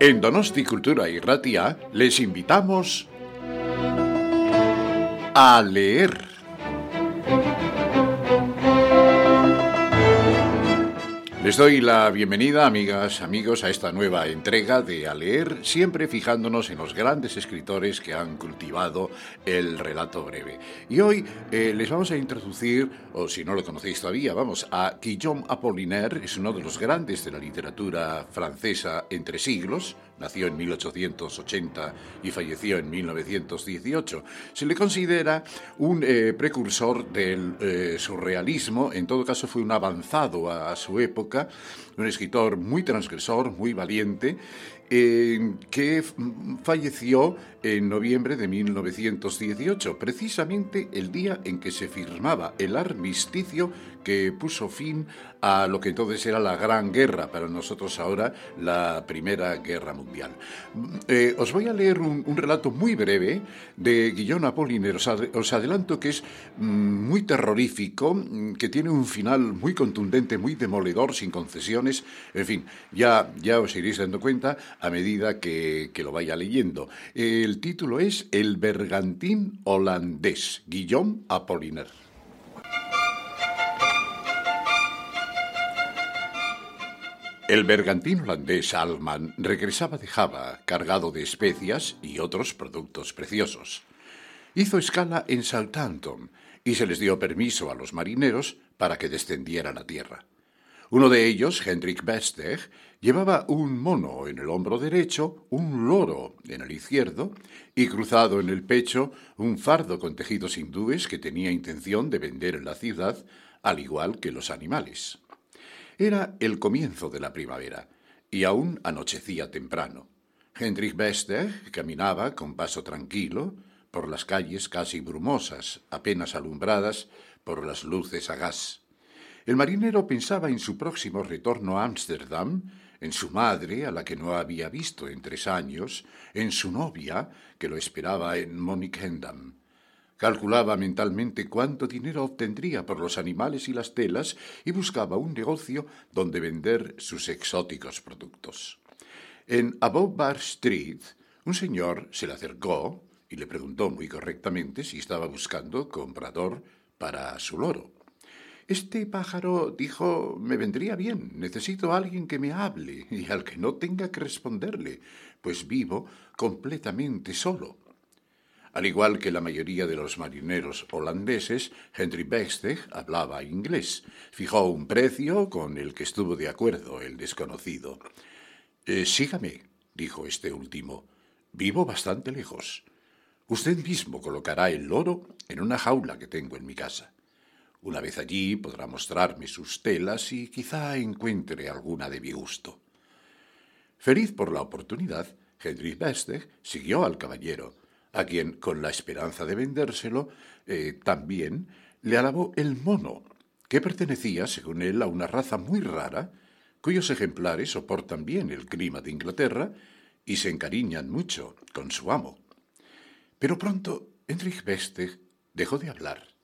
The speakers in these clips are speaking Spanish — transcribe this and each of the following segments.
En Donosti Cultura y Ratia les invitamos a leer. Les doy la bienvenida, amigas, amigos, a esta nueva entrega de A leer, siempre fijándonos en los grandes escritores que han cultivado el relato breve. Y hoy eh, les vamos a introducir, o si no lo conocéis todavía, vamos, a Guillaume Apollinaire, es uno de los grandes de la literatura francesa entre siglos, nació en 1880 y falleció en 1918. Se le considera un eh, precursor del eh, surrealismo, en todo caso fue un avanzado a su época, un escritor muy transgresor, muy valiente, eh, que falleció en noviembre de 1918, precisamente el día en que se firmaba el armisticio que puso fin a lo que entonces era la Gran Guerra, para nosotros ahora la Primera Guerra Mundial. Eh, os voy a leer un, relato muy breve de Guillaume Apollinaire. Os, adelanto que es mm, muy terrorífico, mm, que tiene un final muy contundente, muy demoledor, sin concesiones. En fin, ya, ya os iréis dando cuenta a medida que, lo vaya leyendo. El título es El bergantín holandés, Guillaume Apollinaire. El bergantín holandés Alman regresaba de Java cargado de especias y otros productos preciosos. Hizo escala en Southampton y se les dio permiso a los marineros para que descendieran a tierra. Uno de ellos, Hendrik Besteg, llevaba un mono en el hombro derecho, un loro en el izquierdo y cruzado en el pecho un fardo con tejidos hindúes que tenía intención de vender en la ciudad, al igual que los animales. Era el comienzo de la primavera y aún anochecía temprano. Hendrik Besteg caminaba con paso tranquilo por las calles casi brumosas, apenas alumbradas por las luces a gas. El marinero pensaba en su próximo retorno a Ámsterdam, en su madre, a la que no había visto en tres años, en su novia, que lo esperaba en Monnickendam. Calculaba mentalmente cuánto dinero obtendría por los animales y las telas y buscaba un negocio donde vender sus exóticos productos. En Above Bar Street, un señor se le acercó y le preguntó muy correctamente si estaba buscando comprador para su loro. Este pájaro dijo me vendría bien, necesito a alguien que me hable y al que no tenga que responderle, pues vivo completamente solo. Al igual que la mayoría de los marineros holandeses, Henry Besteg hablaba inglés. Fijó un precio con el que estuvo de acuerdo el desconocido. Eh, sígame, dijo este último. Vivo bastante lejos. Usted mismo colocará el loro en una jaula que tengo en mi casa. Una vez allí podrá mostrarme sus telas y quizá encuentre alguna de mi gusto. Feliz por la oportunidad, Henry Besteg siguió al caballero, a quien, con la esperanza de vendérselo, eh, también le alabó el mono, que pertenecía, según él, a una raza muy rara, cuyos ejemplares soportan bien el clima de Inglaterra y se encariñan mucho con su amo. Pero pronto Hendrik Besteg dejó de hablar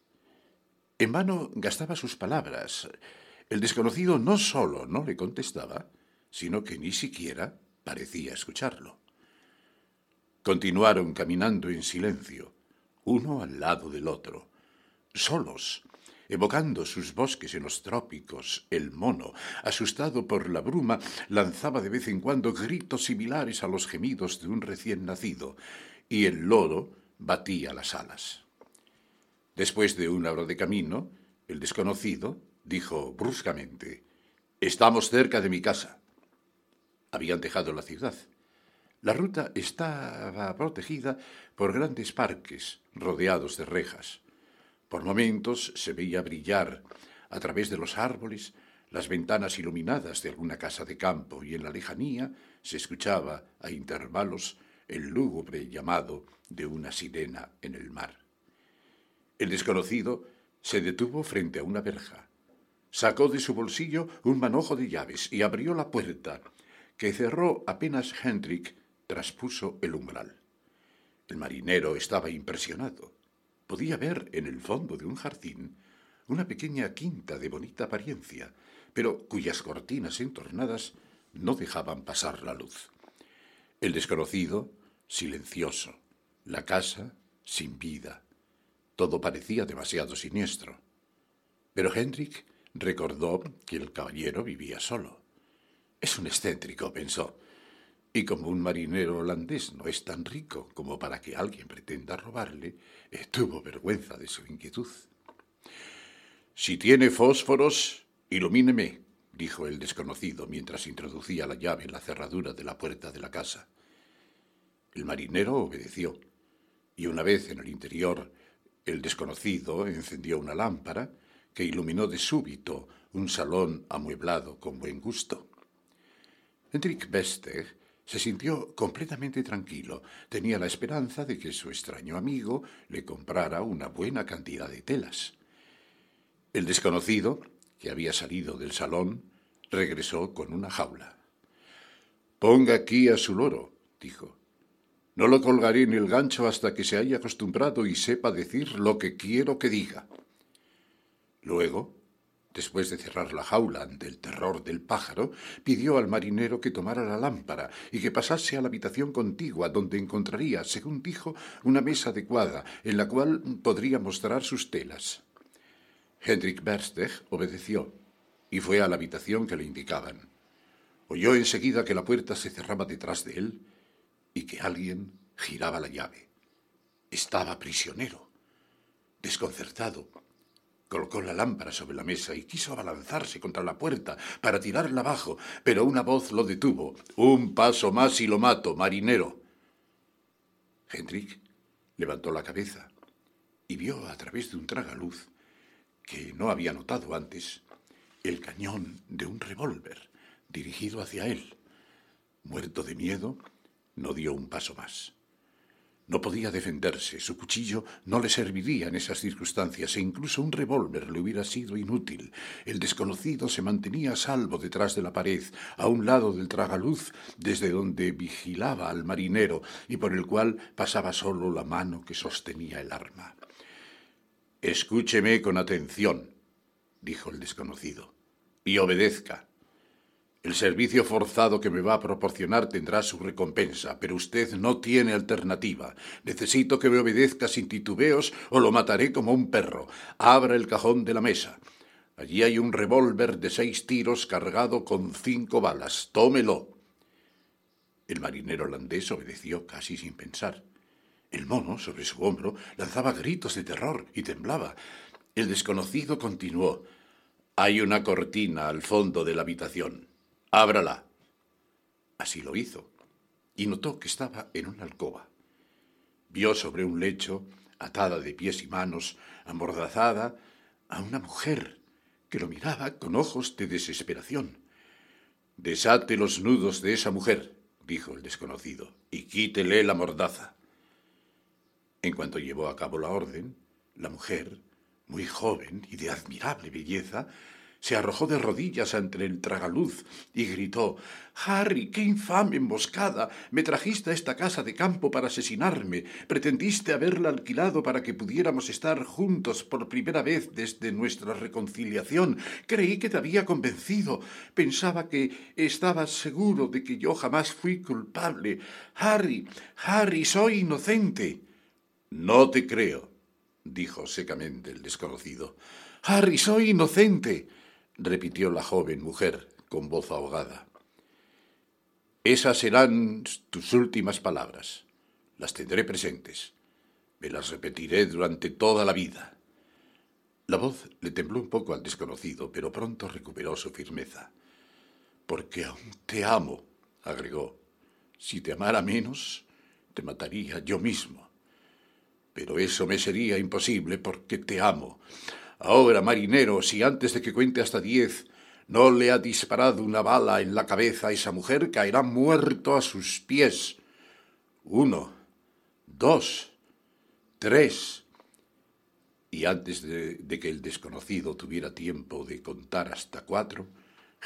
en vano gastaba sus palabras. El desconocido no sólo no le contestaba, sino que ni siquiera parecía escucharlo. Continuaron caminando en silencio, uno al lado del otro, solos, evocando sus bosques en los trópicos. El mono, asustado por la bruma, lanzaba de vez en cuando gritos similares a los gemidos de un recién nacido, y el loro batía las alas. Después de una hora de camino, el desconocido dijo bruscamente Estamos cerca de mi casa. Habían dejado la ciudad. La ruta estaba protegida por grandes parques rodeados de rejas. Por momentos se veía brillar a través de los árboles las ventanas iluminadas de alguna casa de campo y en la lejanía se escuchaba a intervalos el lúgubre llamado de una sirena en el mar. El desconocido se detuvo frente a una verja. Sacó de su bolsillo un manojo de llaves y abrió la puerta, que cerró apenas Hendrik traspuso el umbral. El marinero estaba impresionado. Podía ver en el fondo de un jardín una pequeña quinta de bonita apariencia, pero cuyas cortinas entornadas no dejaban pasar la luz. El desconocido, silencioso. La casa, sin vida. Todo parecía demasiado siniestro. Pero Hendrik recordó que el caballero vivía solo. Es un excéntrico, pensó. Y como un marinero holandés no es tan rico como para que alguien pretenda robarle, eh, tuvo vergüenza de su inquietud. Si tiene fósforos, ilumíneme, dijo el desconocido mientras introducía la llave en la cerradura de la puerta de la casa. El marinero obedeció, y una vez en el interior, el desconocido encendió una lámpara que iluminó de súbito un salón amueblado con buen gusto. Hendrik Bester se sintió completamente tranquilo. Tenía la esperanza de que su extraño amigo le comprara una buena cantidad de telas. El desconocido, que había salido del salón, regresó con una jaula. Ponga aquí a su loro, dijo. No lo colgaré en el gancho hasta que se haya acostumbrado y sepa decir lo que quiero que diga. Luego Después de cerrar la jaula ante el terror del pájaro, pidió al marinero que tomara la lámpara y que pasase a la habitación contigua, donde encontraría, según dijo, una mesa adecuada en la cual podría mostrar sus telas. Hendrik Bersteg obedeció y fue a la habitación que le indicaban. Oyó enseguida que la puerta se cerraba detrás de él y que alguien giraba la llave. Estaba prisionero. Desconcertado, Colocó la lámpara sobre la mesa y quiso abalanzarse contra la puerta para tirarla abajo, pero una voz lo detuvo. Un paso más y lo mato, marinero. Hendrik levantó la cabeza y vio a través de un tragaluz que no había notado antes el cañón de un revólver dirigido hacia él. Muerto de miedo, no dio un paso más. No podía defenderse, su cuchillo no le serviría en esas circunstancias e incluso un revólver le hubiera sido inútil. El desconocido se mantenía a salvo detrás de la pared, a un lado del tragaluz, desde donde vigilaba al marinero y por el cual pasaba solo la mano que sostenía el arma. Escúcheme con atención, dijo el desconocido, y obedezca. El servicio forzado que me va a proporcionar tendrá su recompensa, pero usted no tiene alternativa. Necesito que me obedezca sin titubeos o lo mataré como un perro. Abra el cajón de la mesa. Allí hay un revólver de seis tiros cargado con cinco balas. Tómelo. El marinero holandés obedeció casi sin pensar. El mono, sobre su hombro, lanzaba gritos de terror y temblaba. El desconocido continuó. Hay una cortina al fondo de la habitación. Ábrala. Así lo hizo, y notó que estaba en una alcoba. Vio sobre un lecho, atada de pies y manos, amordazada, a una mujer que lo miraba con ojos de desesperación. Desate los nudos de esa mujer, dijo el desconocido, y quítele la mordaza. En cuanto llevó a cabo la orden, la mujer, muy joven y de admirable belleza, se arrojó de rodillas ante el tragaluz y gritó Harry, qué infame emboscada. Me trajiste a esta casa de campo para asesinarme. Pretendiste haberla alquilado para que pudiéramos estar juntos por primera vez desde nuestra reconciliación. Creí que te había convencido. Pensaba que estabas seguro de que yo jamás fui culpable. Harry, Harry, soy inocente. No te creo, dijo secamente el desconocido. Harry, soy inocente repitió la joven mujer con voz ahogada. Esas serán tus últimas palabras. Las tendré presentes. Me las repetiré durante toda la vida. La voz le tembló un poco al desconocido, pero pronto recuperó su firmeza. Porque aún te amo, agregó. Si te amara menos, te mataría yo mismo. Pero eso me sería imposible porque te amo. Ahora, marinero, si antes de que cuente hasta diez no le ha disparado una bala en la cabeza a esa mujer, caerá muerto a sus pies. Uno, dos, tres. Y antes de, de que el desconocido tuviera tiempo de contar hasta cuatro,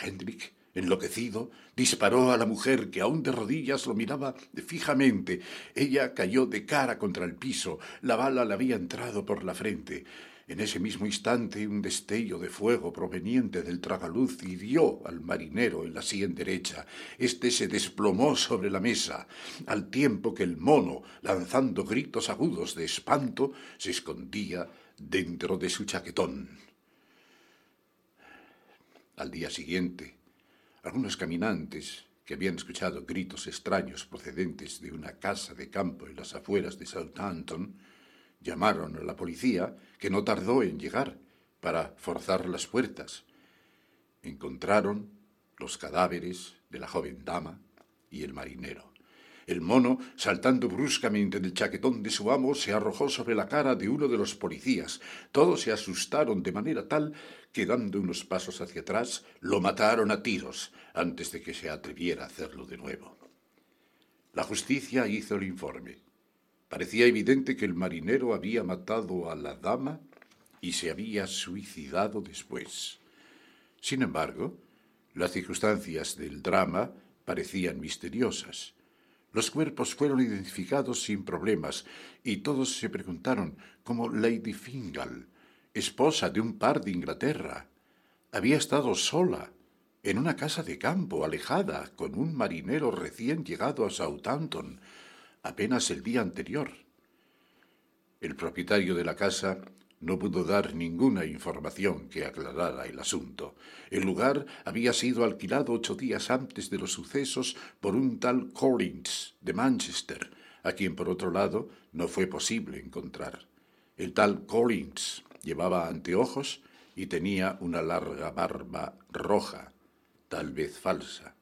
Hendrik Enloquecido, disparó a la mujer que aún de rodillas lo miraba fijamente. Ella cayó de cara contra el piso. La bala le había entrado por la frente. En ese mismo instante un destello de fuego proveniente del tragaluz hirió al marinero en la sien derecha. Este se desplomó sobre la mesa, al tiempo que el mono, lanzando gritos agudos de espanto, se escondía dentro de su chaquetón. Al día siguiente, algunos caminantes que habían escuchado gritos extraños procedentes de una casa de campo en las afueras de Southampton, llamaron a la policía, que no tardó en llegar para forzar las puertas. Encontraron los cadáveres de la joven dama y el marinero. El mono, saltando bruscamente del chaquetón de su amo, se arrojó sobre la cara de uno de los policías. Todos se asustaron de manera tal que, dando unos pasos hacia atrás, lo mataron a tiros antes de que se atreviera a hacerlo de nuevo. La justicia hizo el informe. Parecía evidente que el marinero había matado a la dama y se había suicidado después. Sin embargo, las circunstancias del drama parecían misteriosas. Los cuerpos fueron identificados sin problemas y todos se preguntaron cómo Lady Fingal, esposa de un par de Inglaterra, había estado sola en una casa de campo alejada con un marinero recién llegado a Southampton apenas el día anterior. El propietario de la casa no pudo dar ninguna información que aclarara el asunto. El lugar había sido alquilado ocho días antes de los sucesos por un tal Collins de Manchester, a quien por otro lado no fue posible encontrar. El tal Collins llevaba anteojos y tenía una larga barba roja, tal vez falsa.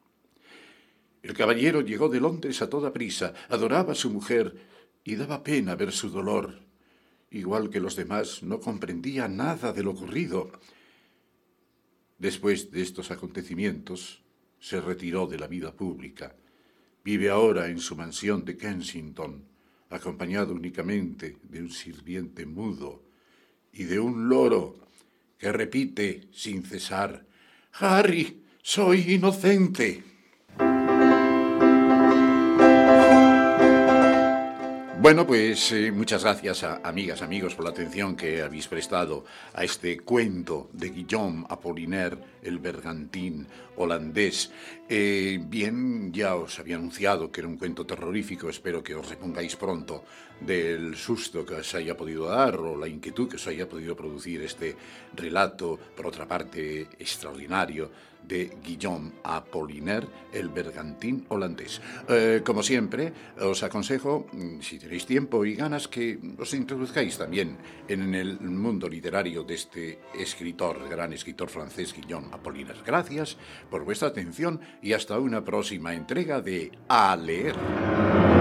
El caballero llegó de Londres a toda prisa, adoraba a su mujer y daba pena ver su dolor igual que los demás, no comprendía nada de lo ocurrido. Después de estos acontecimientos, se retiró de la vida pública. Vive ahora en su mansión de Kensington, acompañado únicamente de un sirviente mudo y de un loro que repite sin cesar Harry, soy inocente. Bueno, pues eh, muchas gracias a amigas, amigos, por la atención que habéis prestado a este cuento de Guillaume Apollinaire, el bergantín holandés. Eh, bien, ya os había anunciado que era un cuento terrorífico, espero que os repongáis pronto del susto que os haya podido dar o la inquietud que os haya podido producir este relato, por otra parte, extraordinario de Guillaume Apollinaire, el bergantín holandés. Eh, como siempre, os aconsejo, mm, si tenéis tiempo y ganas, que os introduzcáis también en el mundo literario de este escritor, gran escritor francés Guillaume Apollinaire. Gracias por vuestra atención y hasta una próxima entrega de A leer.